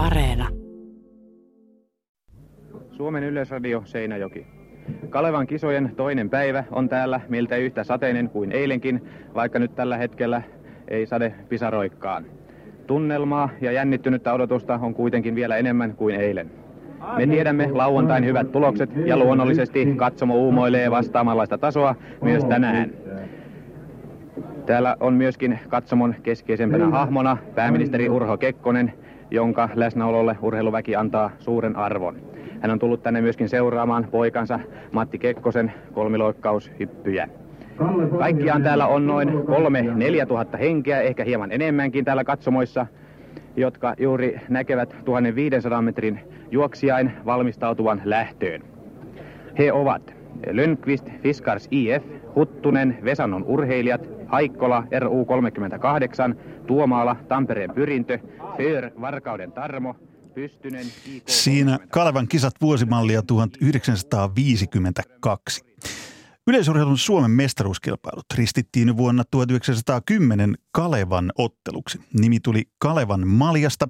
Areena. Suomen Yleisradio Seinäjoki. Kalevan kisojen toinen päivä on täällä miltä yhtä sateinen kuin eilenkin, vaikka nyt tällä hetkellä ei sade pisaroikkaan. Tunnelmaa ja jännittynyttä odotusta on kuitenkin vielä enemmän kuin eilen. Me tiedämme lauantain hyvät tulokset ja luonnollisesti katsomo uumoilee vastaamanlaista tasoa myös tänään. Täällä on myöskin katsomon keskeisempänä hahmona pääministeri Urho Kekkonen, jonka läsnäololle urheiluväki antaa suuren arvon. Hän on tullut tänne myöskin seuraamaan poikansa Matti Kekkosen kolmiloikkaushyppyjä. Kaikkiaan täällä on noin kolme neljä tuhatta henkeä, ehkä hieman enemmänkin täällä katsomoissa, jotka juuri näkevät 1500 metrin juoksijain valmistautuvan lähtöön. He ovat Lönnqvist Fiskars IF, Huttunen Vesannon urheilijat, Haikkola RU38, Tuomaala Tampereen pyrintö, Föör Varkauden Tarmo, Pystynen IK Siinä Kalevan kisat vuosimallia 1952. Yleisurheilun Suomen mestaruuskilpailut ristittiin vuonna 1910 Kalevan otteluksi. Nimi tuli Kalevan maljasta,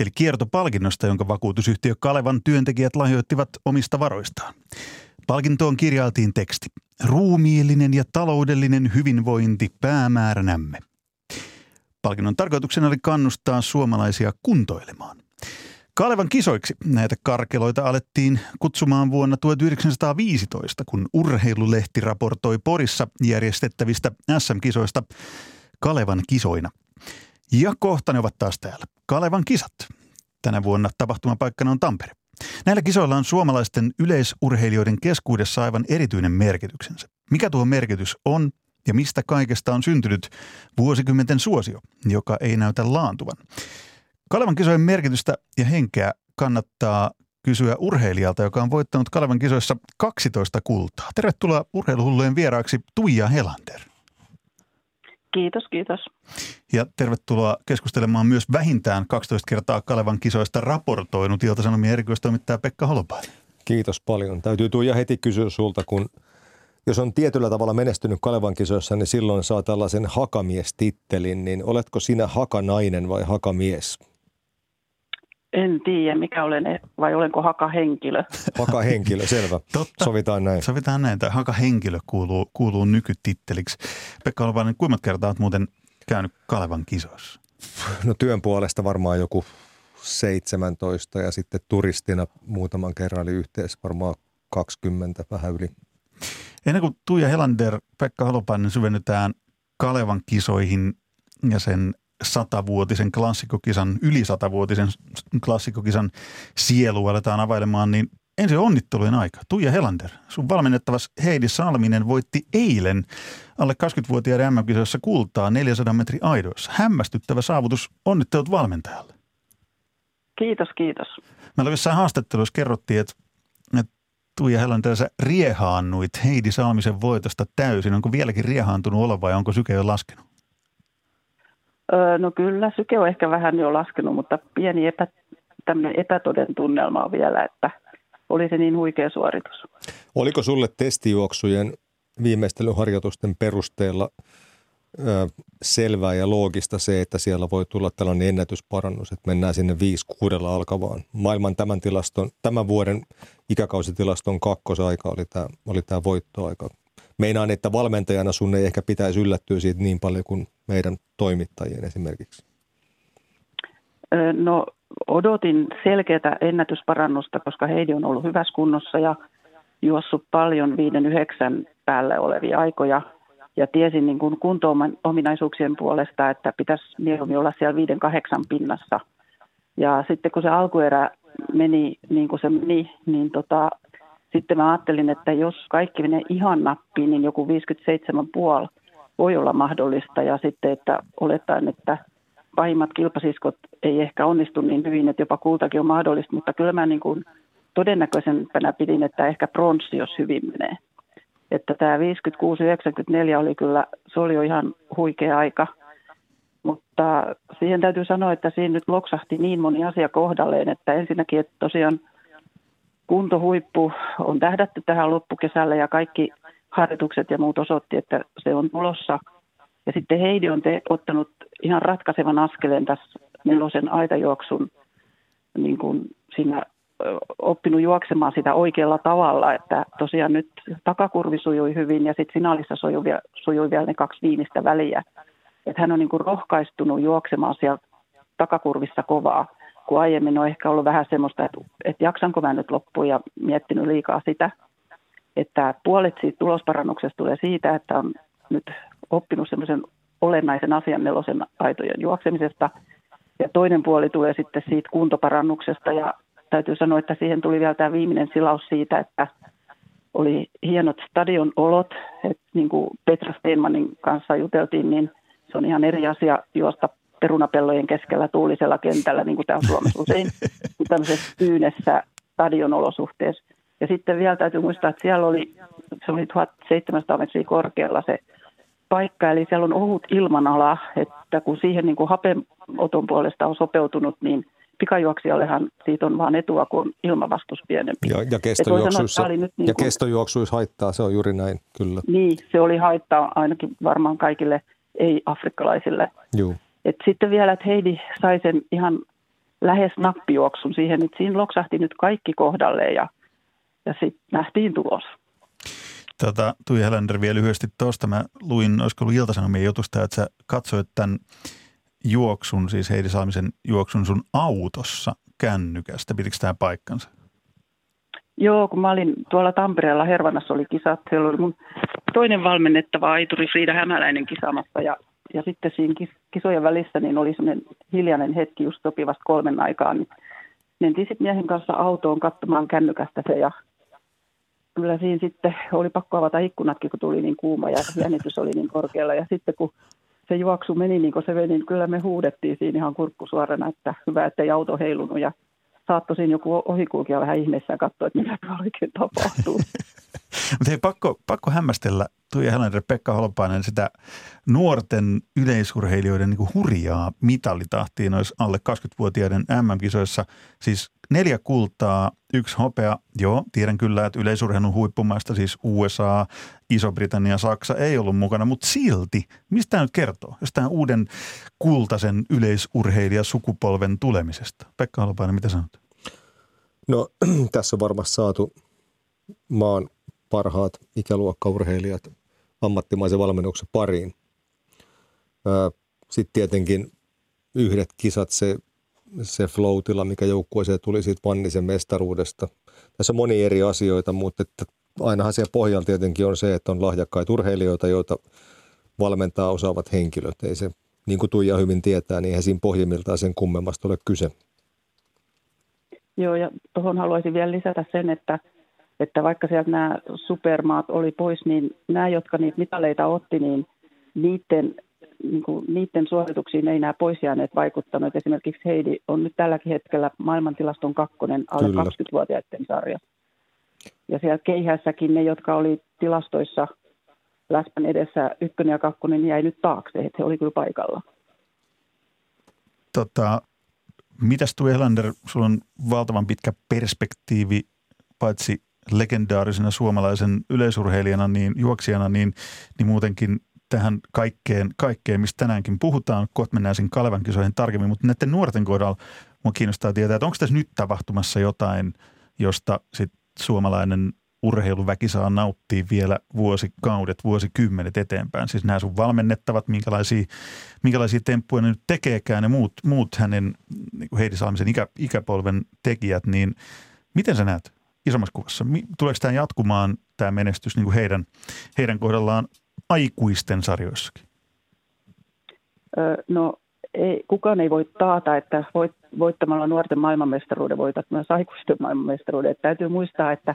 eli kiertopalkinnosta, jonka vakuutusyhtiö Kalevan työntekijät lahjoittivat omista varoistaan. Palkintoon kirjailtiin teksti. Ruumiillinen ja taloudellinen hyvinvointi päämääränämme. Palkinnon tarkoituksena oli kannustaa suomalaisia kuntoilemaan. Kalevan kisoiksi näitä karkeloita alettiin kutsumaan vuonna 1915, kun urheilulehti raportoi Porissa järjestettävistä SM-kisoista Kalevan kisoina. Ja kohta ne ovat taas täällä. Kalevan kisat. Tänä vuonna tapahtumapaikkana on Tampere. Näillä kisoilla on suomalaisten yleisurheilijoiden keskuudessa aivan erityinen merkityksensä. Mikä tuo merkitys on ja mistä kaikesta on syntynyt vuosikymmenten suosio, joka ei näytä laantuvan? Kalevan kisojen merkitystä ja henkeä kannattaa kysyä urheilijalta, joka on voittanut Kalevan kisoissa 12 kultaa. Tervetuloa urheiluhullujen vieraaksi Tuija Helander. Kiitos, kiitos. Ja tervetuloa keskustelemaan myös vähintään 12 kertaa Kalevan kisoista raportoinut Ilta-Sanomien erikoistoimittaja Pekka Holopainen. Kiitos paljon. Täytyy Tuija heti kysyä sulta, kun jos on tietyllä tavalla menestynyt Kalevan kisoissa, niin silloin saa tällaisen hakamiestittelin, niin oletko sinä hakanainen vai hakamies? En tiedä, mikä olen, vai olenko hakahenkilö. Hakahenkilö, selvä. Totta. Sovitaan näin. Sovitaan näin, tämä hakahenkilö kuuluu, kuuluu nykytitteliksi. Pekka Holopainen, kuinka monta kertaa olet muuten käynyt Kalevan kisoissa? No työn puolesta varmaan joku 17 ja sitten turistina muutaman kerran, eli yhteensä varmaan 20, vähän yli. Ennen kuin Tuija Helander, Pekka Holopainen syvennytään Kalevan kisoihin ja sen satavuotisen klassikokisan, yli satavuotisen klassikokisan sielu aletaan availemaan, niin ensin onnittelujen aika. Tuija Helander, sun valmennettavas Heidi Salminen voitti eilen alle 20-vuotiaiden MM-kisoissa kultaa 400 metri aidoissa. Hämmästyttävä saavutus. Onnittelut valmentajalle. Kiitos, kiitos. Meillä jossain haastattelussa kerrottiin, että, että Tuija Helander, sä riehaannuit Heidi Salmisen voitosta täysin. Onko vieläkin riehaantunut olo vai onko syke jo laskenut? Öö, no kyllä, syke on ehkä vähän jo laskenut, mutta pieni epä, epätoden tunnelma on vielä, että oli se niin huikea suoritus. Oliko sulle testijuoksujen viimeistelyharjoitusten perusteella ö, selvää ja loogista se, että siellä voi tulla tällainen ennätysparannus, että mennään sinne 5-6 alkavaan. Maailman tämän, tilaston, tämän vuoden ikäkausitilaston kakkosaika oli tämä, oli tämä voittoaika. Meinaan, että valmentajana sun ei ehkä pitäisi yllättyä siitä niin paljon kuin meidän toimittajien esimerkiksi. No odotin selkeää ennätysparannusta, koska Heidi on ollut hyvässä kunnossa ja juossut paljon 5-9 päälle olevia aikoja. Ja tiesin niin kuin kunto-ominaisuuksien puolesta, että pitäisi mieluummin olla siellä 5-8 pinnassa. Ja sitten kun se alkuerä meni niin kuin se meni, niin tota, sitten mä ajattelin, että jos kaikki menee ihan nappiin, niin joku 57,5 voi olla mahdollista. Ja sitten, että olettaen, että pahimmat kilpasiskot ei ehkä onnistu niin hyvin, että jopa kultakin on mahdollista, mutta kyllä mä niin kuin todennäköisempänä pidin, että ehkä pronssi, jos hyvin menee. Että tämä 56-94 oli kyllä, se oli jo ihan huikea aika. Mutta siihen täytyy sanoa, että siinä nyt loksahti niin moni asia kohdalleen, että ensinnäkin, että tosiaan kuntohuippu on tähdätty tähän loppukesällä ja kaikki harjoitukset ja muut osoitti, että se on tulossa. Ja sitten Heidi on te, ottanut ihan ratkaisevan askeleen tässä nelosen aitajuoksun niin kuin siinä oppinut juoksemaan sitä oikealla tavalla, että tosiaan nyt takakurvi sujui hyvin ja sitten finaalissa sujui, sujui vielä ne kaksi viimeistä väliä. Että hän on niin kuin rohkaistunut juoksemaan siellä takakurvissa kovaa, kun aiemmin on ehkä ollut vähän semmoista, että, että jaksanko mä nyt loppuun ja miettinyt liikaa sitä. Että puolet siitä tulosparannuksesta tulee siitä, että on nyt oppinut semmoisen olennaisen asian nelosen aitojen juoksemisesta. Ja toinen puoli tulee sitten siitä kuntoparannuksesta ja täytyy sanoa, että siihen tuli vielä tämä viimeinen silaus siitä, että oli hienot stadion olot, että niin kuin Petra Steenmanin kanssa juteltiin, niin se on ihan eri asia juosta perunapellojen keskellä tuulisella kentällä, niin kuin täällä Suomessa usein, tämmöisessä tyynessä stadionolosuhteessa. Ja sitten vielä täytyy muistaa, että siellä oli, se oli 1700 metriä korkealla se paikka, eli siellä on ohut ilmanala, että kun siihen niin kuin hapenoton puolesta on sopeutunut, niin pikajuoksijallehan siitä on vaan etua, kun ilmavastus pienempi. Ja, ja, kestojuoksuissa, sanoa, nyt niin ja kuin, kestojuoksuissa haittaa, se on juuri näin, kyllä. Niin, se oli haittaa ainakin varmaan kaikille ei-afrikkalaisille. Joo. Et sitten vielä, että Heidi sai sen ihan lähes nappijuoksun siihen, että siinä loksahti nyt kaikki kohdalle ja, ja sitten nähtiin tulos. Tota, Tuija Helander vielä lyhyesti tuosta. Mä luin, olisiko ollut Ilta-Sanomien jutusta, että sä katsoit tämän juoksun, siis Heidi Salmisen juoksun sun autossa kännykästä. Pitikö tämä paikkansa? Joo, kun mä olin tuolla Tampereella Hervannassa oli kisat. Siellä oli mun toinen valmennettava aituri Frida Hämäläinen kisaamassa ja, ja sitten siinä kisojen välissä niin oli semmoinen hiljainen hetki just sopivasti kolmen aikaan. Niin mentiin sitten miehen kanssa autoon katsomaan kännykästä se ja kyllä siinä sitten oli pakko avata ikkunatkin, kun tuli niin kuuma ja jännitys oli niin korkealla. Ja sitten kun se juoksu meni niin kuin se meni, niin kyllä me huudettiin siinä ihan kurkkusuorana, että hyvä, ettei auto heilunut ja saattoi siinä joku ohikulkija vähän ihmeessä katsoa, että mitä oikein tapahtuu. Mutta pakko, pakko hämmästellä Tuija Helander, Pekka Holpainen sitä nuorten yleisurheilijoiden niin hurjaa mitalitahtia noissa alle 20-vuotiaiden MM-kisoissa. Siis neljä kultaa, yksi hopea. Joo, tiedän kyllä, että yleisurheilun huippumaista, siis USA, Iso-Britannia, Saksa ei ollut mukana, mutta silti, mistä tämä nyt kertoo? Jostain uuden kultaisen yleisurheilijasukupolven tulemisesta. Pekka Holopainen, mitä sanot? No tässä on varmasti saatu maan parhaat ikäluokkaurheilijat ammattimaisen valmennuksen pariin. Sitten tietenkin yhdet kisat, se, se floatilla, mikä joukkueeseen tuli siitä Vannisen mestaruudesta. Tässä on moni eri asioita, mutta että ainahan siellä pohjalla tietenkin on se, että on lahjakkaita urheilijoita, joita valmentaa osaavat henkilöt. Ei se, niin kuin Tuija hyvin tietää, niin eihän siinä pohjimmiltaan sen kummemmasta ole kyse. Joo, ja tuohon haluaisin vielä lisätä sen, että – että vaikka sieltä nämä supermaat oli pois, niin nämä, jotka niitä mitaleita otti, niin niiden, niin kuin, niiden suorituksiin ei nämä pois jääneet vaikuttanut. Esimerkiksi Heidi on nyt tälläkin hetkellä maailmantilaston kakkonen alle Kyllä. 20-vuotiaiden sarja. Ja siellä keihässäkin ne, jotka oli tilastoissa läspän edessä ykkönen ja kakkonen, jäi nyt taakse, että he oli kyllä paikalla. Tota, mitäs tuo Elander, sulla on valtavan pitkä perspektiivi paitsi legendaarisena suomalaisen yleisurheilijana, niin juoksijana, niin, niin muutenkin tähän kaikkeen, kaikkeen, mistä tänäänkin puhutaan. Kohta mennään siinä Kalevan kisoihin tarkemmin, mutta näiden nuorten kohdalla minua kiinnostaa tietää, että onko tässä nyt tapahtumassa jotain, josta sit suomalainen urheiluväki saa nauttia vielä vuosikaudet, vuosikymmenet eteenpäin. Siis nämä sun valmennettavat, minkälaisia, minkälaisia temppuja ne nyt tekeekään ja muut, muut hänen niin Heidi Saamisen ikä, ikäpolven tekijät, niin miten sä näet? isommassa kuvassa? Tuleeko tämä jatkumaan, tämä menestys niin kuin heidän, heidän kohdallaan aikuisten sarjoissakin? No ei, kukaan ei voi taata, että voit, voittamalla nuorten maailmanmestaruuden voitat myös aikuisten maailmanmestaruuden. Että täytyy muistaa, että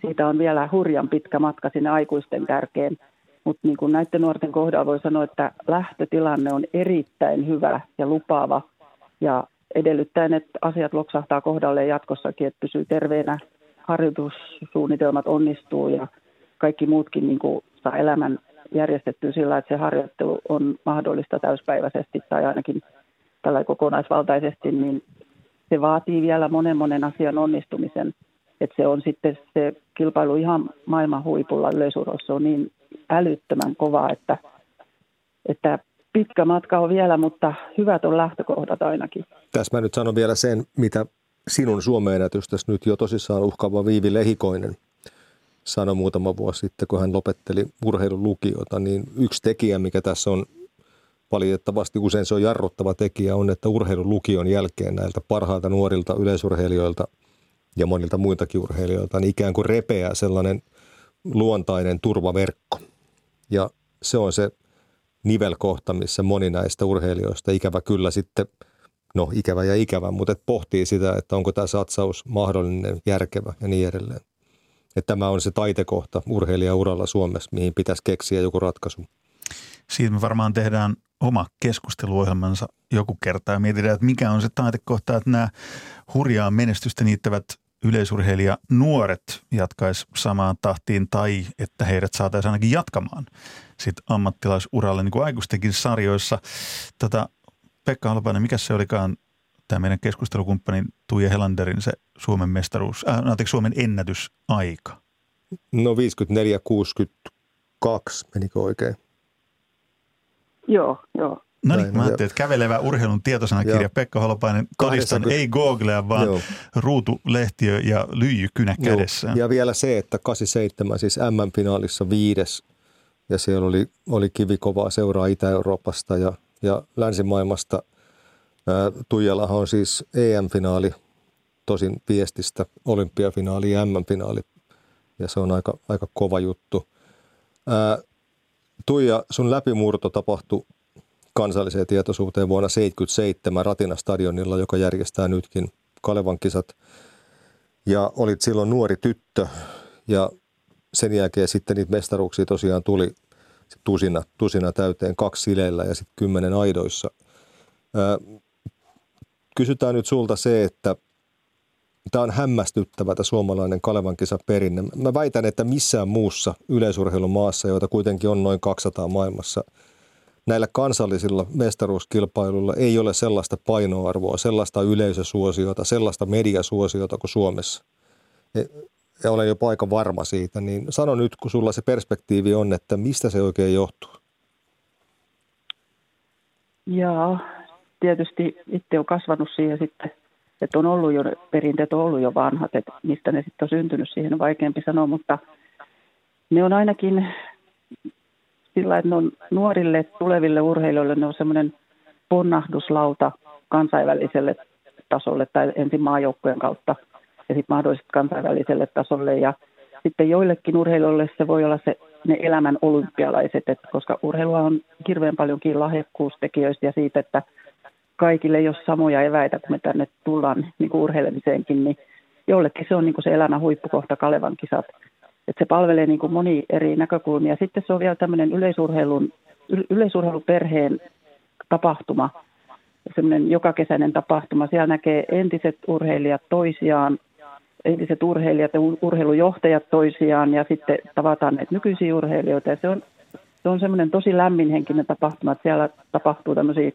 siitä on vielä hurjan pitkä matka sinne aikuisten kärkeen. Mutta niin kuin näiden nuorten kohdalla voi sanoa, että lähtötilanne on erittäin hyvä ja lupaava. Ja edellyttäen, että asiat loksahtaa kohdalle jatkossakin, että pysyy terveenä harjoitussuunnitelmat onnistuu ja kaikki muutkin niin kuin saa elämän järjestettyä sillä, että se harjoittelu on mahdollista täyspäiväisesti tai ainakin tällä kokonaisvaltaisesti, niin se vaatii vielä monen monen asian onnistumisen. Että se on sitten se kilpailu ihan maailman huipulla yleisurheilussa on niin älyttömän kovaa, että, että pitkä matka on vielä, mutta hyvät on lähtökohdat ainakin. Tässä mä nyt sanon vielä sen, mitä sinun Suomen ennätystäsi nyt jo tosissaan uhkaava Viivi Lehikoinen sanoi muutama vuosi sitten, kun hän lopetteli urheilulukiota, niin yksi tekijä, mikä tässä on valitettavasti usein se on jarruttava tekijä, on, että urheilulukion jälkeen näiltä parhailta nuorilta yleisurheilijoilta ja monilta muiltakin urheilijoilta, niin ikään kuin repeää sellainen luontainen turvaverkko. Ja se on se nivelkohta, missä moni näistä urheilijoista ikävä kyllä sitten, no ikävä ja ikävä, mutta et pohtii sitä, että onko tämä satsaus mahdollinen, järkevä ja niin edelleen. Että tämä on se taitekohta urheilijauralla Suomessa, mihin pitäisi keksiä joku ratkaisu. Siitä me varmaan tehdään oma keskusteluohjelmansa joku kerta ja mietitään, että mikä on se taitekohta, että nämä hurjaa menestystä niittävät yleisurheilija nuoret jatkaisi samaan tahtiin tai että heidät saataisiin ainakin jatkamaan sit ammattilaisuralle niin kuin aikuistenkin sarjoissa. Tota, Pekka Holopainen, mikä se olikaan tämä meidän keskustelukumppanin Tuija Helanderin se Suomen mestaruus, äh, anteeksi, Suomen ennätysaika? No 54-62, menikö oikein? Joo, joo. No niin, mä ajattelin, että kävelevä urheilun tietosanakirja Joo. Pekka Holopainen todistan, ei Googlea, vaan Joo. ruutulehtiö ja lyijykynä Joo. kädessä. Ja vielä se, että 87 siis M-finaalissa viides ja siellä oli, oli kivikovaa seuraa Itä-Euroopasta ja, ja länsimaailmasta. Tuijalahan on siis EM-finaali, tosin viestistä olympiafinaali ja M-finaali ja se on aika, aika kova juttu. Tuija, sun läpimurto tapahtui kansalliseen tietoisuuteen vuonna 1977 Ratina stadionilla, joka järjestää nytkin Kalevan kisat. Ja olit silloin nuori tyttö ja sen jälkeen sitten niitä mestaruuksia tosiaan tuli tusina, tusina täyteen, kaksi sileillä ja sitten kymmenen aidoissa. Kysytään nyt sulta se, että tämä on hämmästyttävä tämä suomalainen Kalevan kisa perinne. Mä väitän, että missään muussa yleisurheilun maassa, joita kuitenkin on noin 200 maailmassa – näillä kansallisilla mestaruuskilpailuilla ei ole sellaista painoarvoa, sellaista yleisösuosiota, sellaista mediasuosiota kuin Suomessa. Ja olen jo aika varma siitä, niin sano nyt, kun sulla se perspektiivi on, että mistä se oikein johtuu? Joo, tietysti itse on kasvanut siihen sitten, että on ollut jo, perinteet on ollut jo vanhat, että mistä ne sitten on syntynyt, siihen on vaikeampi sanoa, mutta ne on ainakin sillä, että ne on nuorille tuleville urheilijoille ne on semmoinen ponnahduslauta kansainväliselle tasolle tai ensin maajoukkojen kautta ja sitten mahdollisesti kansainväliselle tasolle. Ja sitten joillekin urheilijoille se voi olla se, ne elämän olympialaiset, että koska urheilua on hirveän paljonkin lahjakkuustekijöistä ja siitä, että kaikille ei ole samoja eväitä, kun me tänne tullaan niin kuin urheilemiseenkin, niin jollekin se on niin kuin se elämän huippukohta Kalevan kisat että se palvelee niin kuin moni eri näkökulmia. Sitten se on vielä tämmöinen yleisurheilun, yleisurheiluperheen tapahtuma, semmoinen jokakesäinen tapahtuma. Siellä näkee entiset urheilijat toisiaan, entiset urheilijat ja urheilujohtajat toisiaan ja sitten tavataan näitä nykyisiä urheilijoita. Ja se on, se on semmoinen tosi lämminhenkinen tapahtuma, että siellä tapahtuu tämmöisiä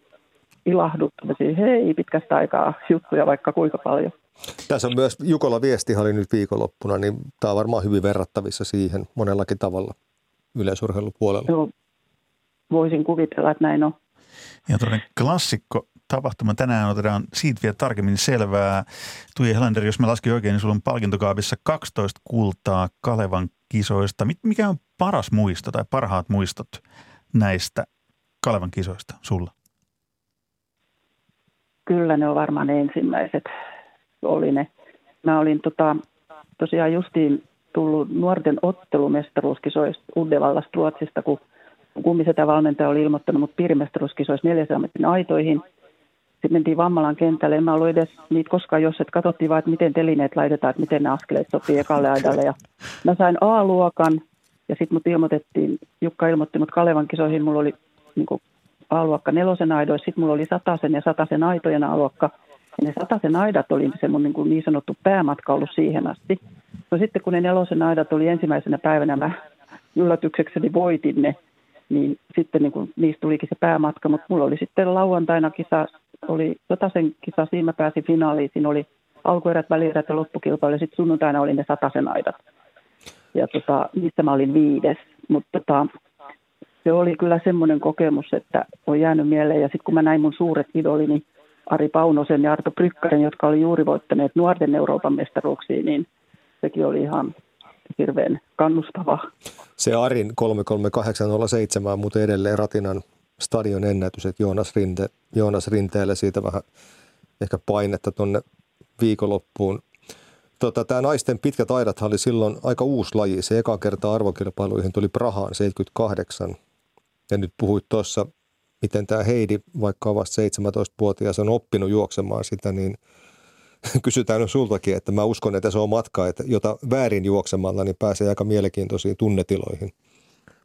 ilahduttavia, hei, pitkästä aikaa juttuja vaikka kuinka paljon. Tässä on myös Jukola oli nyt viikonloppuna, niin tämä on varmaan hyvin verrattavissa siihen monellakin tavalla yleisurheilupuolella. Joo, voisin kuvitella, että näin on. Ja tuollainen klassikko tapahtuma. Tänään otetaan siitä vielä tarkemmin selvää. Tuija Helander, jos mä laskin oikein, niin sulla on palkintokaapissa 12 kultaa Kalevan kisoista. Mikä on paras muisto tai parhaat muistot näistä Kalevan kisoista sulla? Kyllä ne on varmaan ensimmäiset oli ne. Mä olin tota, tosiaan justiin tullut nuorten ottelumestaruuskisoista Uddevallasta Ruotsista, kun kummisetä valmentaja oli ilmoittanut mut piirimestaruuskisoissa 400 metrin aitoihin. Sitten mentiin Vammalan kentälle. En mä ollut edes niitä koskaan, jos et katsottiin vaan, että miten telineet laitetaan, että miten ne askeleet sopii ekalle aidalle. Ja mä sain A-luokan ja sitten mut ilmoitettiin, Jukka ilmoitti mut Kalevan kisoihin. Mulla oli niin A-luokka nelosen aidoissa, sitten mulla oli satasen ja satasen aitojen A-luokka – ne sataisen aidat oli se mun niin, kuin niin sanottu päämatka ollut siihen asti. No sitten kun ne nelosen aidat oli ensimmäisenä päivänä, mä yllätyksekseni voitin ne, niin sitten niin kuin, niistä tulikin se päämatka. Mutta mulla oli sitten lauantaina kisa, oli sataisen kisa, siinä mä pääsin finaaliin. Siinä oli alkuerät, välierät ja loppukilpailu ja sitten sunnuntaina oli ne sataisen aidat. Ja tota, niistä mä olin viides. Mutta tota, se oli kyllä semmoinen kokemus, että on jäänyt mieleen. Ja sitten kun mä näin mun suuret idolini, Ari Paunosen ja Arto Brykkäsen, jotka oli juuri voittaneet nuorten Euroopan mestaruuksiin, niin sekin oli ihan hirveän kannustava. Se Arin 33807 on muuten edelleen Ratinan stadion ennätys, että Joonas, Rinte, Joonas Rinteelle siitä vähän ehkä painetta tuonne viikonloppuun. Tota, tämä naisten pitkät aidat oli silloin aika uusi laji. Se eka kerta arvokilpailuihin tuli Prahaan 78. Ja nyt puhuit tuossa, miten tämä Heidi, vaikka on vasta 17-vuotias, on oppinut juoksemaan sitä, niin kysytään nyt sultakin, että mä uskon, että se on matka, että jota väärin juoksemalla, niin pääsee aika mielenkiintoisiin tunnetiloihin.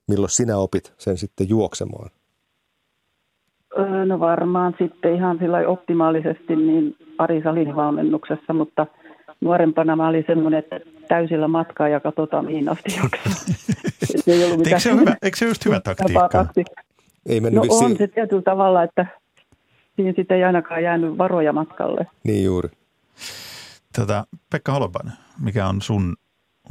Milloin sinä opit sen sitten juoksemaan? No varmaan sitten ihan sillä optimaalisesti niin Ari Salin valmennuksessa, mutta nuorempana mä olin semmoinen, että täysillä matkaa ja katsotaan mihin asti ei ollut eikö, se hyvä, eikö se just hyvä taktiikka? Ei no on se tietyllä tavalla, että siinä sitten ei ainakaan jäänyt varoja matkalle. Niin juuri. Tätä, Pekka Holopainen, mikä on sun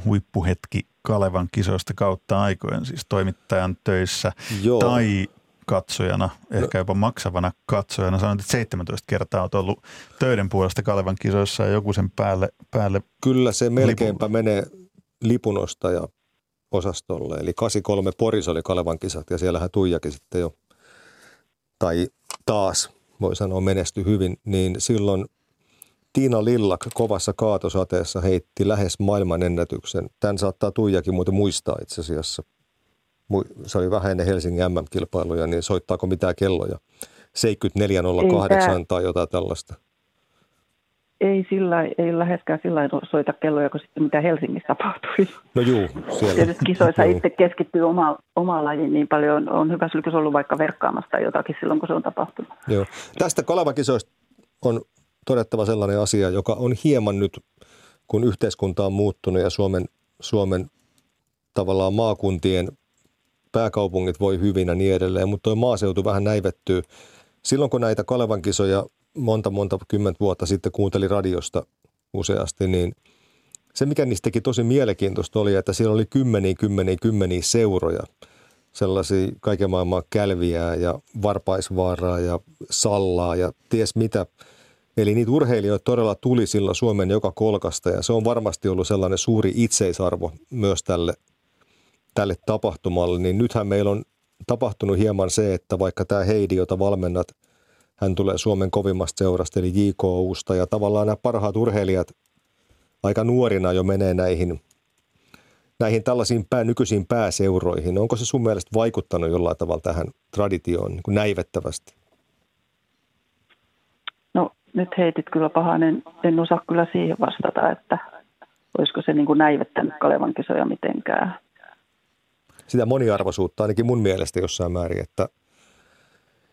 huippuhetki Kalevan kisoista kautta aikojen, siis toimittajan töissä Joo. tai katsojana, ehkä jopa maksavana katsojana. Sanoit, että 17 kertaa olet ollut töiden puolesta Kalevan kisoissa ja joku sen päälle, päälle Kyllä se melkeinpä lipulla. menee lipunostaja osastolle. Eli 83 Poris oli Kalevan kisat ja siellähän Tuijakin sitten jo, tai taas voi sanoa menesty hyvin, niin silloin Tiina Lillak kovassa kaatosateessa heitti lähes maailmanennätyksen. Tämän saattaa Tuijakin muuten muistaa itse asiassa se oli vähän ennen Helsingin MM-kilpailuja, niin soittaako mitään kelloja? 7408 ei, tai jotain tällaista. Ei, sillä, ei läheskään sillä soita kelloja, kun sitten mitä Helsingissä tapahtui. No juu, siellä. Tietysti kisoissa itse keskittyy oma, omaan lajiin niin paljon. On hyvä sylkys ollut vaikka verkkaamasta jotakin silloin, kun se on tapahtunut. Joo. Tästä Kaleva-kisoista on todettava sellainen asia, joka on hieman nyt, kun yhteiskunta on muuttunut ja Suomen, Suomen tavallaan maakuntien pääkaupungit voi hyvin ja niin edelleen, mutta tuo maaseutu vähän näivettyy. Silloin kun näitä Kalevan kisoja monta monta kymmentä vuotta sitten kuunteli radiosta useasti, niin se mikä niistä teki tosi mielenkiintoista oli, että siellä oli kymmeniä, kymmeniä, kymmeniä seuroja. Sellaisia kaiken maailman kälviä ja varpaisvaaraa ja sallaa ja ties mitä. Eli niitä urheilijoita todella tuli silloin Suomen joka kolkasta ja se on varmasti ollut sellainen suuri itseisarvo myös tälle tälle tapahtumalle, niin nythän meillä on tapahtunut hieman se, että vaikka tämä Heidi, jota valmennat, hän tulee Suomen kovimmasta seurasta, eli JKUsta, ja tavallaan nämä parhaat urheilijat aika nuorina jo menee näihin, näihin tällaisiin pää, nykyisiin pääseuroihin. Onko se sun mielestä vaikuttanut jollain tavalla tähän traditioon niin kuin näivettävästi? No nyt heitit kyllä pahainen, en osaa kyllä siihen vastata, että olisiko se niin kuin näivettänyt Kalevan kisoja mitenkään sitä moniarvoisuutta ainakin mun mielestä jossain määrin, että,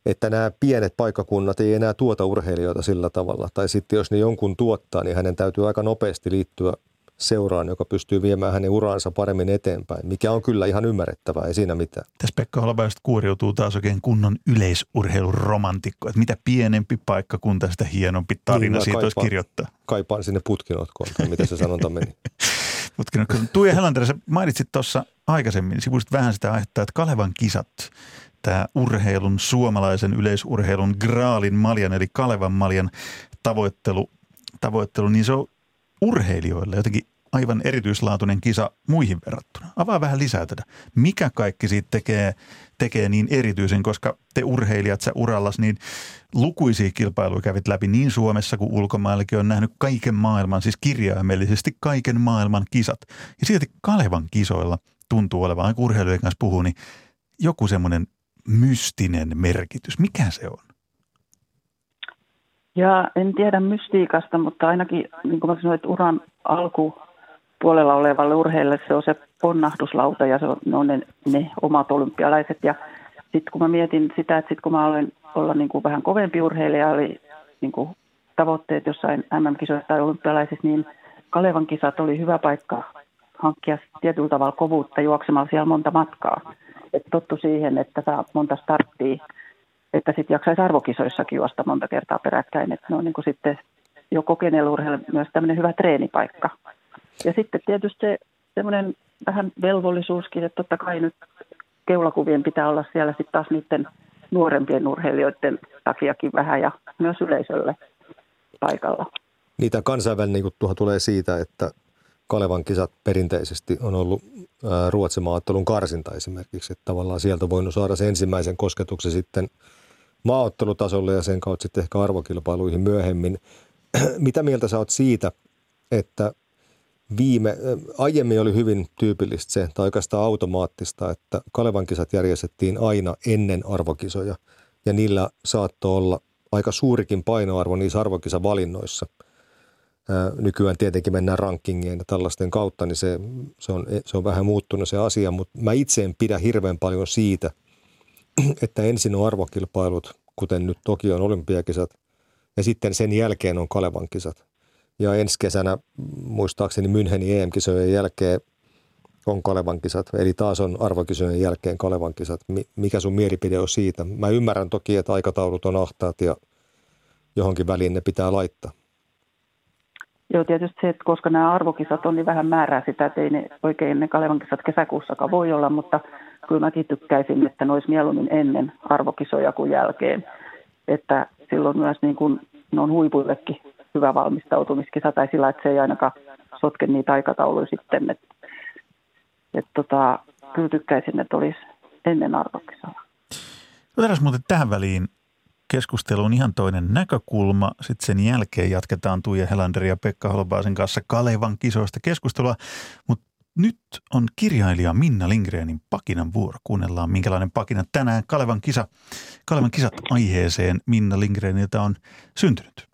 että nämä pienet paikkakunnat ei enää tuota urheilijoita sillä tavalla. Tai sitten jos ne jonkun tuottaa, niin hänen täytyy aika nopeasti liittyä seuraan, joka pystyy viemään hänen uraansa paremmin eteenpäin, mikä on kyllä ihan ymmärrettävää, ei siinä mitään. Tässä Pekka Holopaista kuoriutuu taas oikein kunnon yleisurheiluromantikko, että mitä pienempi paikkakunta, sitä hienompi tarina niin, siitä kaipaan, olisi kirjoittaa. Kaipaan sinne putkinotkoon, tai mitä se sanonta meni. Putkinotkoon. Tuija Helander, sä mainitsit tuossa aikaisemmin, sivuisit vähän sitä aihetta, että Kalevan kisat, tämä urheilun, suomalaisen yleisurheilun Graalin maljan, eli Kalevan maljan tavoittelu, tavoittelu, niin se on urheilijoille jotenkin aivan erityislaatuinen kisa muihin verrattuna. Avaa vähän lisää tätä. Mikä kaikki siitä tekee, tekee niin erityisen, koska te urheilijat, sä urallas, niin lukuisia kilpailuja kävit läpi niin Suomessa kuin ulkomaillakin on nähnyt kaiken maailman, siis kirjaimellisesti kaiken maailman kisat. Ja silti Kalevan kisoilla tuntuu olevan, kun urheilijoiden kanssa puhuu, niin joku semmoinen mystinen merkitys. Mikä se on? Ja en tiedä mystiikasta, mutta ainakin niin kuin mä sanoin, että uran alkupuolella olevalle urheilijalle se on se ponnahduslauta ja se on, ne on ne, ne omat olympialaiset. Ja sitten kun mä mietin sitä, että sitten kun mä olen olla niin kuin vähän kovempi urheilija, oli niin kuin tavoitteet jossain MM-kisoissa tai olympialaisissa, niin Kalevan kisat oli hyvä paikka hankkia tietyllä tavalla kovuutta juoksemalla siellä monta matkaa. Et tottu siihen, että saa monta starttia, että sitten jaksaisi arvokisoissakin juosta monta kertaa peräkkäin. Että ne on niin kuin sitten jo kokeneella myös tämmöinen hyvä treenipaikka. Ja sitten tietysti se semmoinen vähän velvollisuuskin, että totta kai nyt keulakuvien pitää olla siellä sitten taas niiden nuorempien urheilijoiden takiakin vähän ja myös yleisölle paikalla. Niitä kansainvälinen juttuhan tulee siitä, että Kalevan kisat perinteisesti on ollut Ruotsin maaottelun karsinta esimerkiksi. Että tavallaan sieltä voinut saada sen ensimmäisen kosketuksen sitten maaottelutasolle ja sen kautta sitten ehkä arvokilpailuihin myöhemmin. Mitä mieltä sä oot siitä, että viime, aiemmin oli hyvin tyypillistä se, tai oikeastaan automaattista, että Kalevan kisat järjestettiin aina ennen arvokisoja ja niillä saattoi olla aika suurikin painoarvo niissä arvokisavalinnoissa – nykyään tietenkin mennään rankingien ja tällaisten kautta, niin se, se, on, se on vähän muuttunut se asia, mutta mä itse en pidä hirveän paljon siitä, että ensin on arvokilpailut, kuten nyt Tokion olympiakisat, ja sitten sen jälkeen on Kalevan kisat. Ja ensi kesänä, muistaakseni Münchenin EM-kisojen jälkeen on Kalevan kisat, eli taas on arvokisojen jälkeen Kalevan kisat. Mikä sun mielipide on siitä? Mä ymmärrän toki, että aikataulut on ahtaat ja johonkin väliin ne pitää laittaa. Joo, tietysti se, että koska nämä arvokisat on, niin vähän määrää sitä, että ei ne oikein ne Kalevan kisat kesäkuussakaan voi olla, mutta kyllä mäkin tykkäisin, että ne olisi mieluummin ennen arvokisoja kuin jälkeen. Että silloin myös niin kuin, ne on huipuillekin hyvä valmistautumiskisa tai sillä, että se ei ainakaan sotke niitä aikatauluja sitten. Että, että tota, kyllä tykkäisin, että olisi ennen arvokisoja. Otetaan muuten tähän väliin keskusteluun ihan toinen näkökulma. Sitten sen jälkeen jatketaan Tuija Helander ja Pekka Holbaasen kanssa Kalevan kisoista keskustelua. Mutta nyt on kirjailija Minna Lindgrenin pakinan vuoro. Kuunnellaan, minkälainen pakina tänään Kalevan, kisa, Kalevan kisat aiheeseen Minna Lindgreniltä on syntynyt.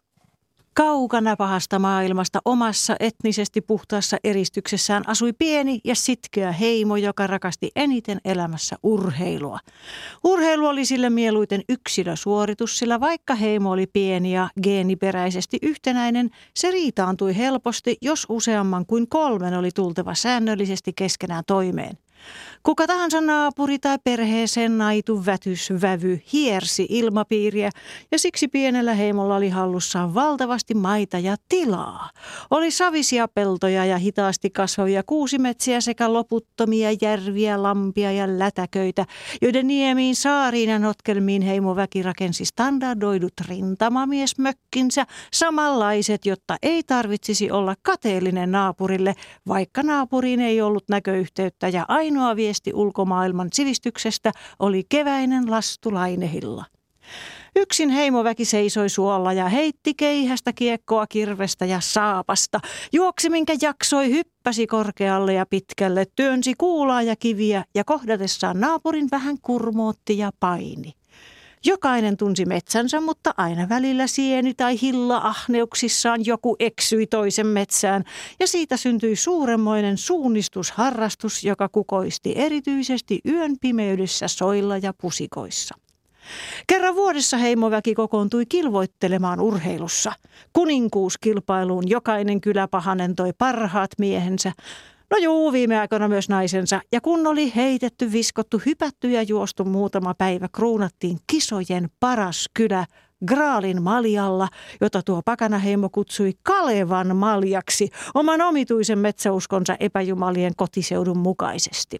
Kaukana pahasta maailmasta omassa etnisesti puhtaassa eristyksessään asui pieni ja sitkeä heimo, joka rakasti eniten elämässä urheilua. Urheilu oli sille mieluiten yksilösuoritus, sillä vaikka heimo oli pieni ja geeniperäisesti yhtenäinen, se riitaantui helposti, jos useamman kuin kolmen oli tultava säännöllisesti keskenään toimeen. Kuka tahansa naapuri tai perheeseen naitu vätys vävy hiersi ilmapiiriä ja siksi pienellä heimolla oli hallussaan valtavasti maita ja tilaa. Oli savisia peltoja ja hitaasti kasvavia kuusimetsiä sekä loputtomia järviä, lampia ja lätäköitä, joiden niemiin, saariin ja notkelmiin heimoväki rakensi standardoidut rintamamiesmökkinsä, samanlaiset, jotta ei tarvitsisi olla kateellinen naapurille, vaikka naapuriin ei ollut näköyhteyttä ja ainoa viesti viesti ulkomaailman sivistyksestä oli keväinen lastu lainehilla. Yksin heimoväki seisoi suolla ja heitti keihästä kiekkoa kirvestä ja saapasta. Juoksi minkä jaksoi, hyppäsi korkealle ja pitkälle, työnsi kuulaa ja kiviä ja kohdatessaan naapurin vähän kurmootti ja paini. Jokainen tunsi metsänsä, mutta aina välillä sieni tai hilla ahneuksissaan joku eksyi toisen metsään ja siitä syntyi suuremmoinen suunnistusharrastus, joka kukoisti erityisesti yön pimeydessä soilla ja pusikoissa. Kerran vuodessa heimoväki kokoontui kilvoittelemaan urheilussa. Kuninkuuskilpailuun jokainen kylä pahanentoi parhaat miehensä, No juu, viime aikoina myös naisensa. Ja kun oli heitetty, viskottu, hypätty ja juostu muutama päivä, kruunattiin kisojen paras kylä Graalin maljalla, jota tuo pakanaheimo kutsui Kalevan maljaksi oman omituisen metsäuskonsa epäjumalien kotiseudun mukaisesti.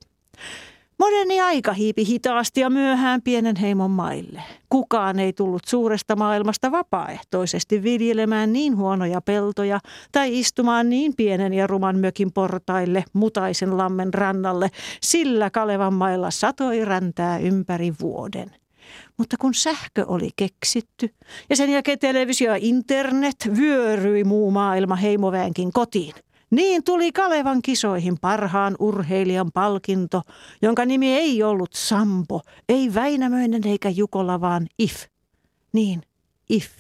Moderni aika hiipi hitaasti ja myöhään pienen heimon maille. Kukaan ei tullut suuresta maailmasta vapaaehtoisesti viljelemään niin huonoja peltoja tai istumaan niin pienen ja ruman mökin portaille mutaisen lammen rannalle, sillä Kalevan mailla satoi räntää ympäri vuoden. Mutta kun sähkö oli keksitty ja sen jälkeen televisio ja internet vyöryi muu maailma heimoväenkin kotiin – niin tuli Kalevan kisoihin parhaan urheilijan palkinto, jonka nimi ei ollut Sampo, ei Väinämöinen eikä Jukola, vaan If. Niin, If.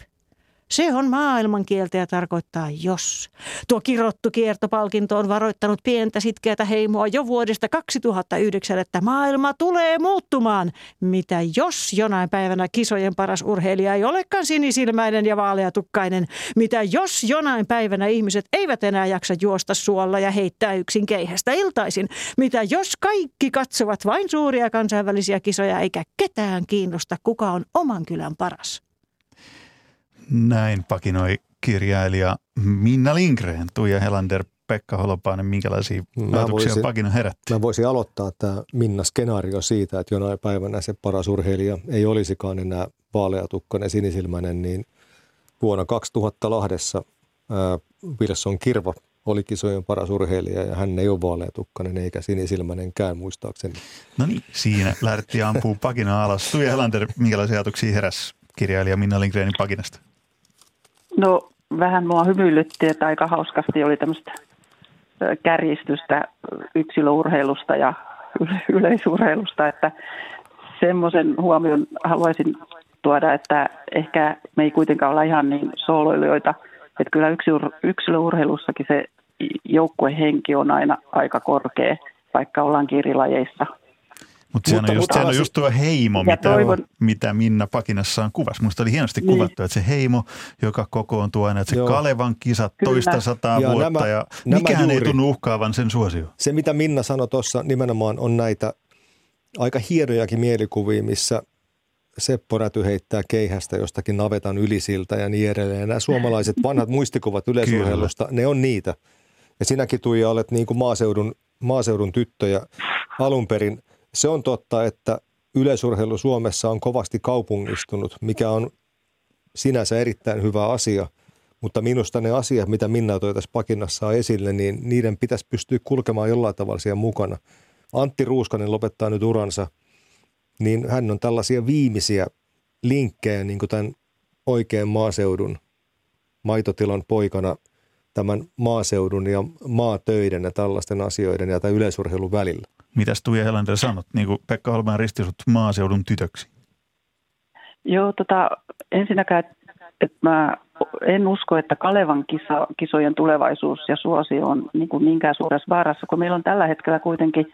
Se on maailmankieltä ja tarkoittaa jos. Tuo kirottu kiertopalkinto on varoittanut pientä sitkeätä heimoa jo vuodesta 2009, että maailma tulee muuttumaan. Mitä jos jonain päivänä kisojen paras urheilija ei olekaan sinisilmäinen ja vaaleatukkainen? Mitä jos jonain päivänä ihmiset eivät enää jaksa juosta suolla ja heittää yksin keihästä iltaisin? Mitä jos kaikki katsovat vain suuria kansainvälisiä kisoja eikä ketään kiinnosta, kuka on oman kylän paras? Näin pakinoi kirjailija Minna Lindgren. Tuija Helander Pekka Holopainen, minkälaisia Mä ajatuksia voisin- pakina herätti? Mä voisin aloittaa tämä Minna skenaario siitä, että jonain päivänä se paras urheilija ei olisikaan enää vaaleatukkainen sinisilmäinen, niin vuonna 2000 Lahdessa ää, Wilson Kirva oli kisojen paras urheilija ja hän ei ole vaaleatukkainen eikä sinisilmäinenkään muistaakseni. No niin, siinä lähdettiin ampuu pakina alas. Tuija Helander, minkälaisia ajatuksia heräs kirjailija Minna Lindgrenin pakinasta? No vähän mua hymyilytti, että aika hauskasti oli tämmöistä kärjistystä yksilöurheilusta ja yle- yleisurheilusta, että semmoisen huomion haluaisin tuoda, että ehkä me ei kuitenkaan olla ihan niin sooloilijoita, että kyllä yksilö- yksilöurheilussakin se joukkuehenki on aina aika korkea, vaikka ollaan irilajeissa. Mutta sehän, Mutta- on just, mutta sehän on just tuo heimo, Ja mitä, toivon- mitä Minna pakinassaan kuvasi. Musta oli hienosti Niin. kuvattu, että se heimo, joka kokoontuu aina, että se Joo. Kalevan kisat Kyllä. toista sataa Ja vuotta nämä- ja nämä mikään ei juuri. tunnu uhkaavan sen suosio. Se, mitä Minna sanoi tuossa nimenomaan on näitä aika hienojakin mielikuvia, missä Seppo Räty heittää keihästä jostakin navetan ylisiltä ja niin edelleen. Ja nämä suomalaiset vanhat muistikuvat yleisurheilusta, ne on niitä. Ja sinäkin Tuija olet niin kuin maaseudun, maaseudun tyttöjä alun perin. Se on totta, että yleisurheilu Suomessa on kovasti kaupungistunut, mikä on sinänsä erittäin hyvä asia. Mutta minusta ne asiat, mitä Minna toi tässä pakinnassa esille, niin niiden pitäisi pystyä kulkemaan jollain tavalla siellä mukana. Antti Ruuskanen lopettaa nyt uransa, niin hän on tällaisia viimeisiä linkkejä niin kuin tämän oikean maaseudun maitotilan poikana tämän maaseudun ja maatöiden ja tällaisten asioiden ja tämän yleisurheilun välillä. Mitäs Tuija Helander sanot, niin kuin Pekka Holmaan risti sut maaseudun tytöksi? Joo, tota, ensinnäkään, että mä en usko, että Kalevan kisa, kisojen tulevaisuus ja suosio on niin kuin niinkään suuressa vaarassa, kun meillä on tällä hetkellä kuitenkin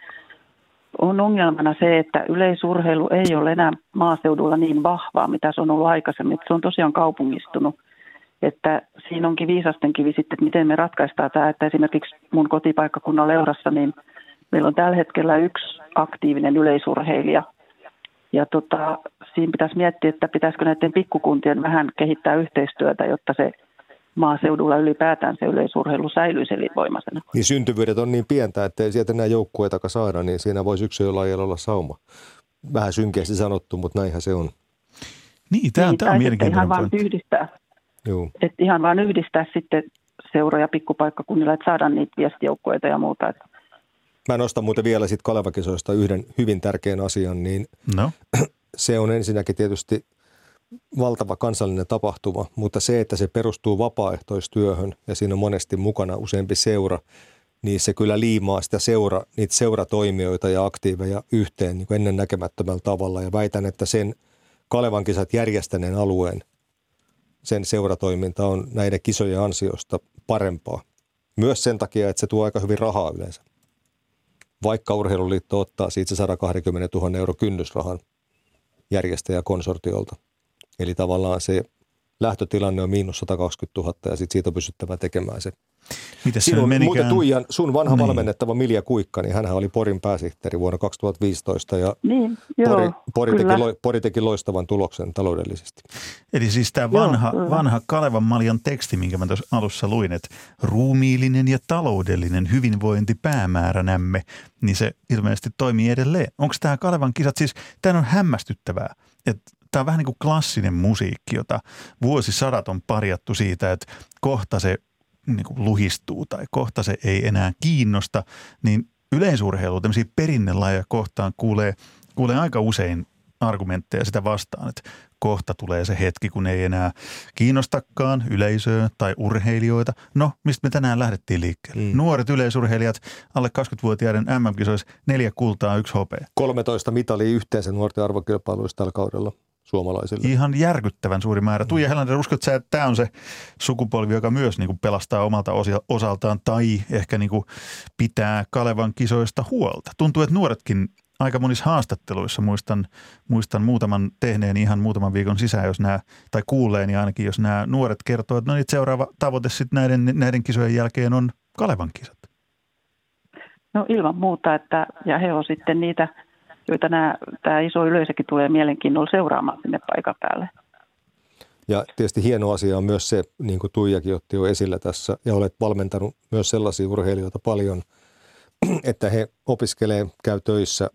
on ongelmana se, että yleisurheilu ei ole enää maaseudulla niin vahvaa, mitä se on ollut aikaisemmin. Se on tosiaan kaupungistunut. Että siinä onkin viisasten kivi sitten, että miten me ratkaistaan tämä, että esimerkiksi mun kotipaikkakunnan Leurassa, niin meillä on tällä hetkellä yksi aktiivinen yleisurheilija. Ja tota, siinä pitäisi miettiä, että pitäisikö näiden pikkukuntien vähän kehittää yhteistyötä, jotta se maaseudulla ylipäätään se yleisurheilu säilyisi elinvoimaisena. Niin syntyvyydet on niin pientä, että ei sieltä enää joukkueita saada, niin siinä voisi yksilölajilla olla sauma. Vähän synkeästi sanottu, mutta näinhän se on. Niin, tämä, niin, tämä on mielenkiintoinen ihan vaan pointti. yhdistää, Joo. että ihan vaan yhdistää sitten seuroja pikkupaikkakunnilla, että saadaan niitä viestijoukkueita ja muuta. Että Mä nostan muuten vielä sitten Kalevakisoista yhden hyvin tärkeän asian, niin No, se on ensinnäkin tietysti valtava kansallinen tapahtuma, mutta se, että se perustuu vapaaehtoistyöhön ja siinä on monesti mukana useampi seura, niin se kyllä liimaa sitä seura, niitä seuratoimijoita ja aktiiveja yhteen niin ennen näkemättömällä tavalla. Ja väitän, että sen Kalevan kisat järjestäneen alueen, sen seuratoiminta on näiden kisojen ansiosta parempaa. Myös sen takia, että se tuo aika hyvin rahaa yleensä. Vaikka Urheiluliitto ottaa siitä se 120 000 euro kynnysrahan järjestäjäkonsortiolta. Eli tavallaan se lähtötilanne on miinus 120 000 ja sitten siitä on pystyttävä tekemään se. Miten se menikään? muuten Tuijan, sun vanha Niin. valmennettava Milja Kuikka, niin hänhän oli Porin pääsihteeri vuonna 2015 ja niin, joo, Pori, Pori, kyllä. teki, lo- Pori teki loistavan tuloksen taloudellisesti. Eli siis tämä Joo, vanha, kyllä. vanha Kalevan Maljan teksti, minkä mä tuossa alussa luin, että ruumiillinen ja taloudellinen hyvinvointi päämääränämme, niin se ilmeisesti toimii edelleen. Onko tämä Kalevan kisat, siis tämä on hämmästyttävää, että tämä on vähän niin kuin klassinen musiikki, jota vuosisadat on parjattu siitä, että kohta se niin kuin luhistuu tai kohta se ei enää kiinnosta, niin yleisurheilu, tämmöisiä perinnelajeja kohtaan kuulee, kuulee aika usein argumentteja sitä vastaan, että kohta tulee se hetki, kun ei enää kiinnostakaan yleisöä tai urheilijoita. No, mistä me tänään lähdettiin liikkeelle? Mm. Nuoret yleisurheilijat, alle 20-vuotiaiden MM-kisoissa neljä kultaa, yksi hopea. 13 mitalia yhteensä nuorten arvokilpailuissa tällä kaudella suomalaisille. Ihan järkyttävän suuri määrä. Tuija Helander, uskotko sä, että tämä on se sukupolvi, joka myös niin kuin pelastaa omalta osaltaan tai ehkä niin kuin pitää Kalevan kisoista huolta? Tuntuu, että nuoretkin aika monissa haastatteluissa, muistan, muistan muutaman tehneen ihan muutaman viikon sisään, jos nämä, tai kuulleeni ainakin, jos nämä nuoret kertoo, että no niin, seuraava tavoite sitten näiden, näiden kisojen jälkeen on Kalevan kisat. No ilman muuta, että, ja he on sitten niitä, joita nämä, tämä iso yleisökin tulee mielenkiinnolla seuraamaan sinne paikan päälle. Ja tietysti hieno asia on myös se, niin kuin Tuijakin otti jo esillä tässä, ja olet valmentanut myös sellaisia urheilijoita paljon, että he opiskelee, käy töissä,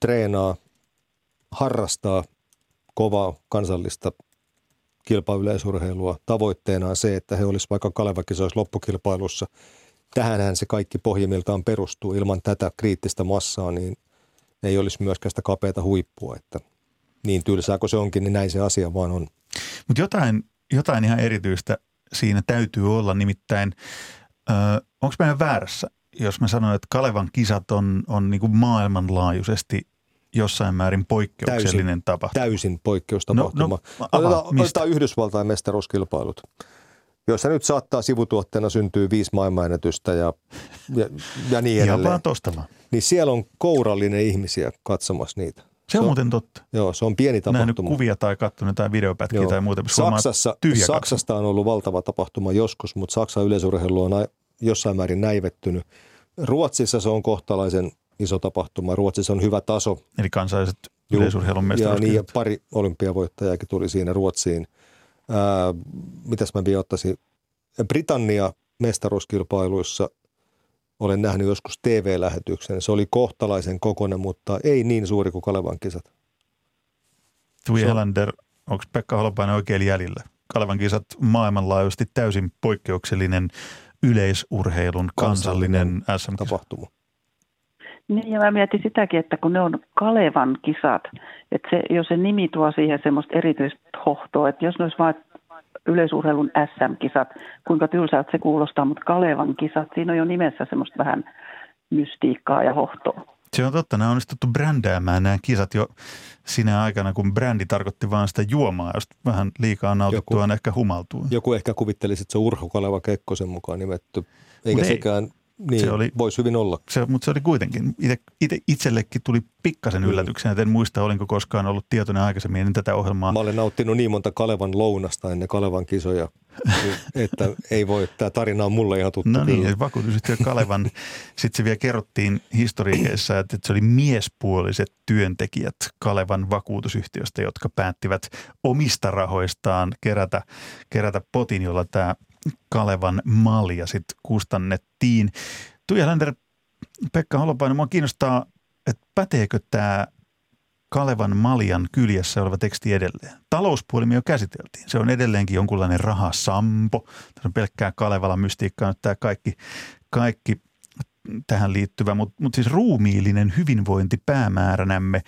treenaa, harrastaa kovaa kansallista kilpayleisurheilua. Tavoitteena on se, että he olisivat vaikka Kalevakisoissa loppukilpailussa. Tähänhän se kaikki pohjimmiltaan perustuu. Ilman tätä kriittistä massaa niin ei olisi myöskään sitä kapeata huippua. Että niin tylsää kuin se onkin, niin näin se asia vaan on. Mutta jotain, jotain ihan erityistä siinä täytyy olla, nimittäin onko meidän väärässä, jos mä sanon, että Kalevan kisat on, on niin kuin maailmanlaajuisesti jossain määrin poikkeuksellinen täysin, tapahtuma. Täysin poikkeustapahtuma. No, no, avaa, otetaan, otetaan Yhdysvaltain mestaruuskilpailut jossa nyt saattaa sivutuotteena syntyä viisi maailmanennätystä ja, ja, ja niin edelleen. Ihan vaan tosta vaan. Niin siellä on kourallinen ihmisiä katsomassa niitä. Se on, se on muuten totta. Joo, se on pieni tapahtuma. Nähnyt kuvia tai katsonut jotain videopätkiä joo. tai muuta. Saksassa, Saksasta on ollut valtava tapahtuma joskus, mutta Saksan yleisurheilu on jossain määrin näivettynyt. Ruotsissa se on kohtalaisen iso tapahtuma. Ruotsissa on hyvä taso. Eli kansalliset yleisurheilun Ja, niin, ja pari olympiavoittajaakin tuli siinä Ruotsiin. Ää, mitäs mä vielä ottaisin? Britannia mestaruuskilpailuissa olen nähnyt joskus TV-lähetyksen. Se oli kohtalaisen kokonen, mutta ei niin suuri kuin Kalevan kisat. Tui Helander, onko Pekka Holopainen oikein jäljellä? Kalevan kisat maailmanlaajuisesti täysin poikkeuksellinen yleisurheilun kansallinen, kansallinen SM-tapahtuma. Niin, ja mä mietin sitäkin, että kun ne on Kalevan kisat, että se, jos se nimi tuo siihen semmoista erityistä hohtoa, että jos ne olisi vain yleisurheilun SM-kisat, kuinka tylsältä se kuulostaa, mutta Kalevan kisat, siinä on jo nimessä semmoista vähän mystiikkaa ja hohtoa. Se on totta, nämä on onnistuttu brändäämään nämä kisat jo sinä aikana, kun brändi tarkoitti vain sitä juomaa, josta vähän liikaa nautittua on ehkä humaltuu. Joku ehkä kuvittelisi, että se Urho Kaleva Kekkosen mukaan nimetty, eikä Mut sekään ei niin, se oli, voisi hyvin olla. Se, mutta se oli kuitenkin, itse, itse, itsellekin tuli pikkasen mm. yllätyksenä, että en muista, olinko koskaan ollut tietoinen aikaisemmin ennen tätä ohjelmaa. Mä olen nauttinut niin monta Kalevan lounasta ennen Kalevan kisoja, että ei voi, tämä tarina on mulle ihan tuttu. No niin, vakuutusyhtiö Kalevan, sitten se vielä kerrottiin historiikeissa, että, että se oli miespuoliset työntekijät Kalevan vakuutusyhtiöstä, jotka päättivät omista rahoistaan kerätä, kerätä potin, jolla tämä Kalevan malja sitten kustannettiin. Tuija Länder, Pekka Holopainen, minua kiinnostaa, että päteekö tämä Kalevan maljan kyljessä oleva teksti edelleen. Talouspuoli me jo käsiteltiin. Se on edelleenkin jonkunlainen rahasampo. Tässä on pelkkää Kalevala mystiikkaa nyt tämä kaikki, kaikki tähän liittyvä, mutta mut siis ruumiillinen hyvinvointi päämääränämme.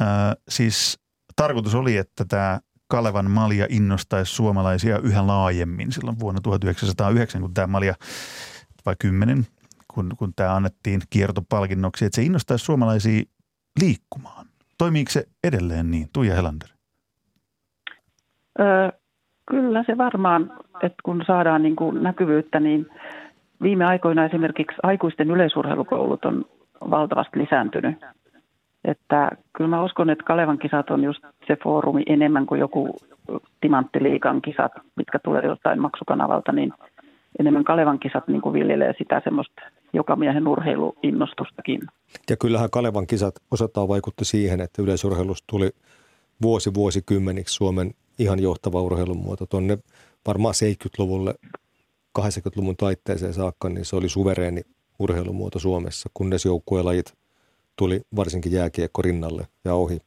Äh, siis tarkoitus oli, että tämä Kalevan malja innostaisi suomalaisia yhä laajemmin silloin vuonna 1909, kun tämä malja, vai 10, kun, kun tämä annettiin kiertopalkinnoksi, että se innostaisi suomalaisia liikkumaan. Toimiiko se edelleen niin, Tuija Helander? Öö, kyllä se varmaan, että kun saadaan niin kuin näkyvyyttä, niin viime aikoina esimerkiksi aikuisten yleisurheilukoulut on valtavasti lisääntynyt. Että kyllä mä uskon, että Kalevan kisat on just se foorumi enemmän kuin joku timanttiliikan kisat, mitkä tulee jostain maksukanavalta, niin enemmän Kalevan kisat niin kuin viljelee sitä semmoista jokamiehen urheiluinnostustakin. Ja kyllähän Kalevan kisat osataan vaikutti siihen, että yleisurheilusta tuli vuosi vuosikymmeniksi Suomen ihan johtava urheilun muoto. Tuonne varmaan 70-luvulle, 80-luvun taitteeseen saakka, niin se oli suvereeni urheilumuoto Suomessa, kunnes joukkuelajit – tuli varsinkin jääkiekko rinnalle ja ohi.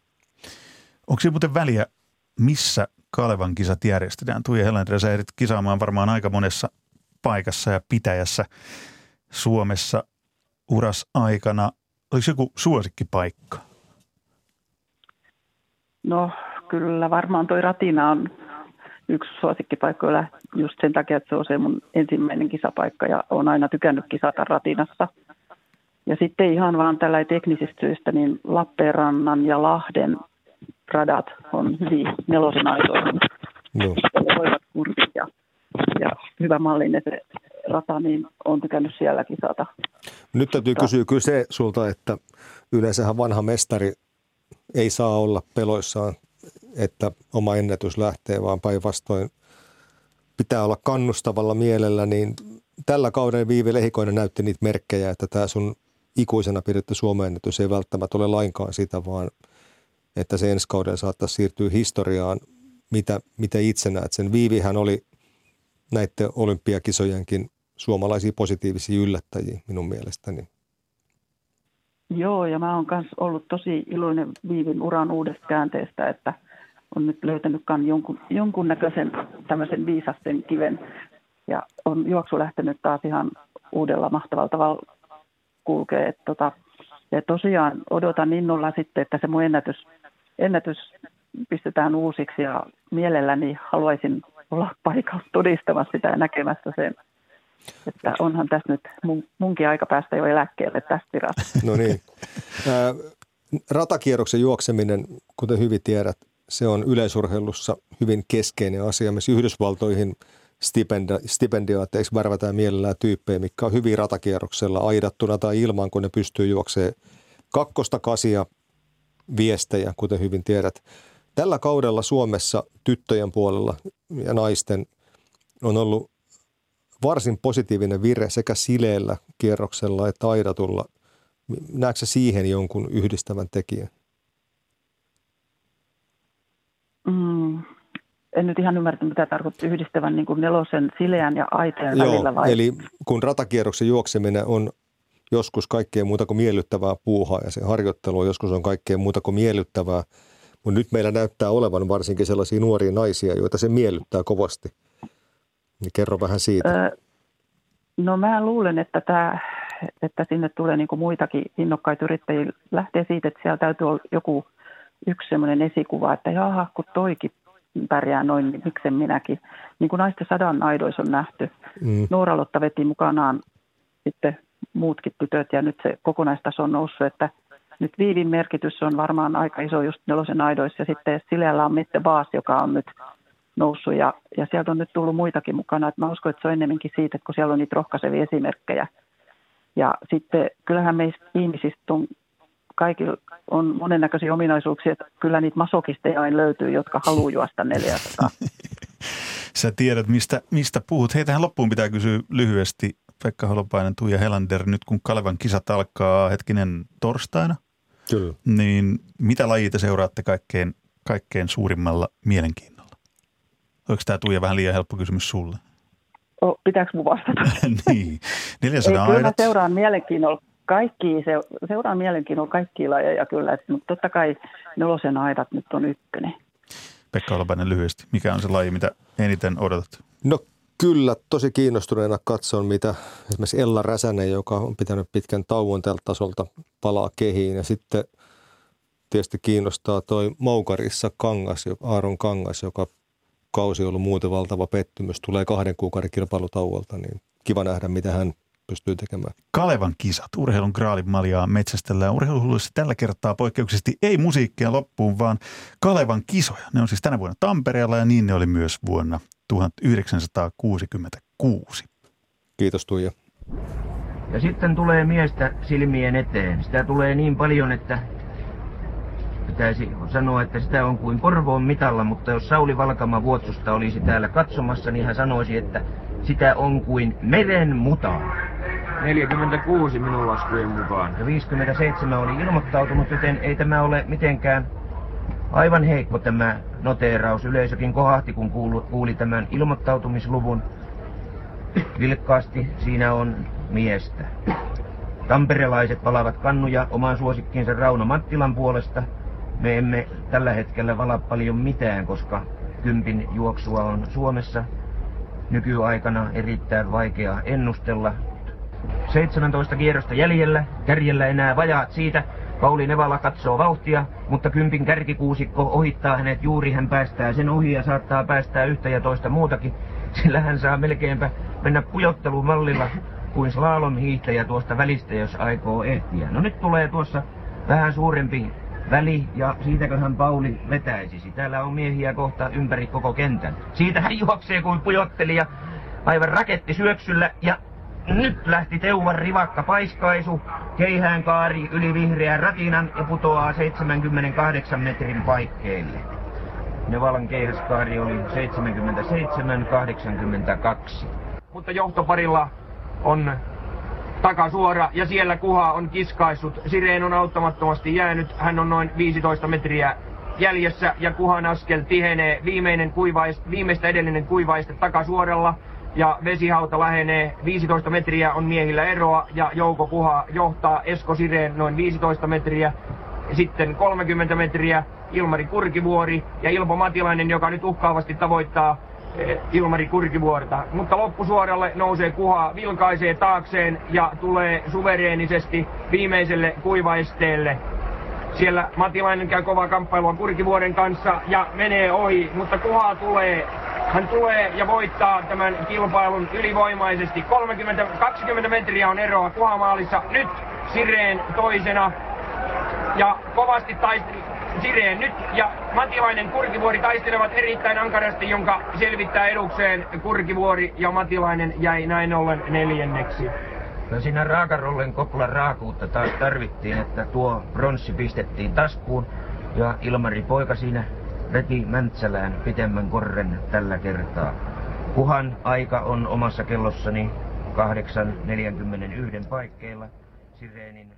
Onko siinä muuten väliä, missä Kalevan kisat järjestetään? Tuija Helander, sä ehdit kisaamaan varmaan aika monessa paikassa ja pitäjässä Suomessa uras aikana. Oliko joku suosikkipaikka? No kyllä varmaan toi Ratina on yksi suosikkipaikkoilla just sen takia, että se on se mun ensimmäinen kisapaikka ja olen aina tykännyt kisata Ratinassa – ja sitten ihan vaan tällä teknisistä syistä, niin Lappeenrannan ja Lahden radat on hyvin nelosen aitoihin. Voivat kurvit ja, ja hyvä mallinen se rata, niin on tykännyt sielläkin saada. Nyt täytyy kysyä kyllä se sulta, että yleensähän vanha mestari ei saa olla peloissaan, että oma ennätys lähtee, vaan päinvastoin pitää olla kannustavalla mielellä, niin tällä kauden Viivi Lehikoinen näytti niitä merkkejä, että tämä sun ikuisena pidetty Suomen ennätys ei välttämättä ole lainkaan sitä, vaan että se ensi kauden saattaa siirtyä historiaan mitä, mitä itse näet sen. Viivihän oli näiden olympiakisojenkin suomalaisia positiivisia yllättäjiä minun mielestäni. Joo, ja mä oon myös ollut tosi iloinen Viivin uran uudesta käänteestä, että on nyt löytänyt jonkun, jonkunnäköisen tämmöisen viisasten kiven ja on juoksu lähtenyt taas ihan uudella mahtavalla tavalla kulkee. Et tota, ja tosiaan odotan innolla sitten, että se mun ennätys, ennätys pistetään uusiksi ja mielelläni haluaisin olla paikalla todistamassa sitä ja näkemässä sen. Että onhan tässä nyt mun, munkin aika päästä jo eläkkeelle tästä virasta. No niin. Ratakierroksen juokseminen, kuten hyvin tiedät, se on yleisurheilussa hyvin keskeinen asia. Myös Yhdysvaltoihin stipendioateiksi värvätään mielellään tyyppejä, mikä on hyvin ratakierroksella aidattuna tai ilman, kun ne pystyy juoksemaan kakkosta kasia viestejä, kuten hyvin tiedät. Tällä kaudella Suomessa tyttöjen puolella ja naisten on ollut varsin positiivinen vire sekä sileellä kierroksella että aidatulla. Näetkö siihen jonkun yhdistävän tekijän? Mm, en nyt ihan ymmärtänyt, mitä tarkoittaa yhdistävän niin kuin nelosen sileän ja aiteen Joo, välillä. Vai? eli kun ratakierroksen juokseminen on joskus kaikkea muuta kuin miellyttävää puuhaa ja se harjoittelu joskus on kaikkea muuta kuin miellyttävää, mutta nyt meillä näyttää olevan varsinkin sellaisia nuoria naisia, joita se miellyttää kovasti. Niin kerro vähän siitä. Öö, no mä luulen, että, tämä, että sinne tulee niin kuin muitakin innokkaita yrittäjiä. Lähtee siitä, että siellä täytyy olla joku yksi sellainen esikuva, että jaha, kun toikin pärjää noin, niin miksen minäkin. Niin kuin naisten sadan aidoissa on nähty. Mm. Noora-Lotta veti mukanaan sitten muutkin tytöt ja nyt se kokonaistaso on noussut, että nyt Viivin merkitys on varmaan aika iso just nelosen aidoissa ja sitten Sileällä on Mette Baas, joka on nyt noussut ja, ja sieltä on nyt tullut muitakin mukana. että mä uskon, että se on enemmänkin siitä, että kun siellä on niitä rohkaisevia esimerkkejä. Ja sitten kyllähän meistä ihmisistä on kaikilla on monennäköisiä ominaisuuksia, että kyllä niitä masokisteja aina löytyy, jotka haluaa juosta 400. Sä tiedät, mistä, mistä puhut. Hei, tähän loppuun pitää kysyä lyhyesti. Pekka Holopainen, Tuija Helander, nyt kun Kalevan kisat alkaa hetkinen torstaina, Kyllä. niin mitä lajia te seuraatte kaikkein, kaikkein suurimmalla mielenkiinnolla? Oliko tämä Tuija vähän liian helppo kysymys sulle? O, pitääkö mun vastata? niin. 400 Ei, kyllä seuraan mielenkiinnolla kaikki, se, seuraan mielenkiinnolla kaikki lajeja kyllä, että, mutta totta kai nelosen aidat nyt on ykkönen. Pekka Olopainen lyhyesti, mikä on se laji, mitä eniten odotat? No kyllä, tosi kiinnostuneena katson, mitä esimerkiksi Ella Räsänen, joka on pitänyt pitkän tauon tältä tasolta, palaa kehiin. Ja sitten tietysti kiinnostaa toi Maukarissa Kangas, Aaron Kangas, joka kausi on ollut muuten valtava pettymys, tulee kahden kuukauden kilpailutauolta, niin kiva nähdä, mitä hän pystyy tekemään. Kalevan kisat, urheilun graalin maljaa metsästellään urheiluhulluissa tällä kertaa poikkeuksellisesti ei musiikkia loppuun, vaan Kalevan kisoja. Ne on siis tänä vuonna Tampereella ja niin ne oli myös vuonna 1966. Kiitos Tuija. Ja sitten tulee miestä silmien eteen. Sitä tulee niin paljon, että pitäisi sanoa, että sitä on kuin Porvoon mitalla, mutta jos Sauli Valkama Vuotsusta olisi täällä katsomassa, niin hän sanoisi, että sitä on kuin meren mutaa. 46 minun laskujen mukaan. Ja 57 oli ilmoittautunut, joten ei tämä ole mitenkään aivan heikko tämä noteeraus. Yleisökin kohahti, kun kuuli, kuuli tämän ilmoittautumisluvun. Vilkkaasti siinä on miestä. Tamperelaiset palavat kannuja oman suosikkiinsa Rauno Mattilan puolesta. Me emme tällä hetkellä vala paljon mitään, koska kympin juoksua on Suomessa nykyaikana erittäin vaikea ennustella. 17 kierrosta jäljellä, kärjellä enää vajaat siitä. Pauli Nevala katsoo vauhtia, mutta kympin kärkikuusikko ohittaa hänet juuri, hän päästää sen ohi ja saattaa päästää yhtä ja toista muutakin. Sillä hän saa melkeinpä mennä pujottelumallilla kuin slalom hiihtäjä tuosta välistä, jos aikoo ehtiä. No nyt tulee tuossa vähän suurempi väli ja siitäköhän Pauli vetäisisi. Täällä on miehiä kohta ympäri koko kentän. Siitä hän juoksee kuin pujottelija aivan raketti syöksyllä ja nyt lähti Teuvan rivakka paiskaisu, keihään kaari yli vihreän ratinan ja putoaa 78 metrin paikkeille. Nevalan keihäskaari oli 77-82. Mutta johtoparilla on takasuora ja siellä kuha on kiskaissut. Sireen on auttamattomasti jäänyt. Hän on noin 15 metriä jäljessä ja Kuhan askel tihenee. Viimeinen kuivaist, viimeistä edellinen kuivaiste takasuoralla ja vesihauta lähenee. 15 metriä on miehillä eroa ja Jouko Kuha johtaa Esko Sireen noin 15 metriä. Sitten 30 metriä Ilmari Kurkivuori ja Ilpo Matilainen, joka nyt uhkaavasti tavoittaa Ilmari Kurkivuorta. Mutta loppusuoralle nousee Kuha, vilkaisee taakseen ja tulee suvereenisesti viimeiselle kuivaisteelle. Siellä Matilainen käy kovaa kamppailua Kurkivuoren kanssa ja menee ohi, mutta Kuha tulee. Hän tulee ja voittaa tämän kilpailun ylivoimaisesti. 30, 20 metriä on eroa Kuhamaalissa. Nyt Sireen toisena. Ja kovasti taisteli Sireen nyt ja Matilainen Kurkivuori taistelevat erittäin ankarasti, jonka selvittää edukseen Kurkivuori ja Matilainen jäi näin ollen neljänneksi. No siinä raakarollen Kokkolan raakuutta taas tarvittiin, että tuo pronssi pistettiin taskuun ja Ilmari poika siinä veti Mäntsälään pitemmän korren tällä kertaa. Kuhan aika on omassa kellossani 8.41 paikkeilla, Sireenin 8.40.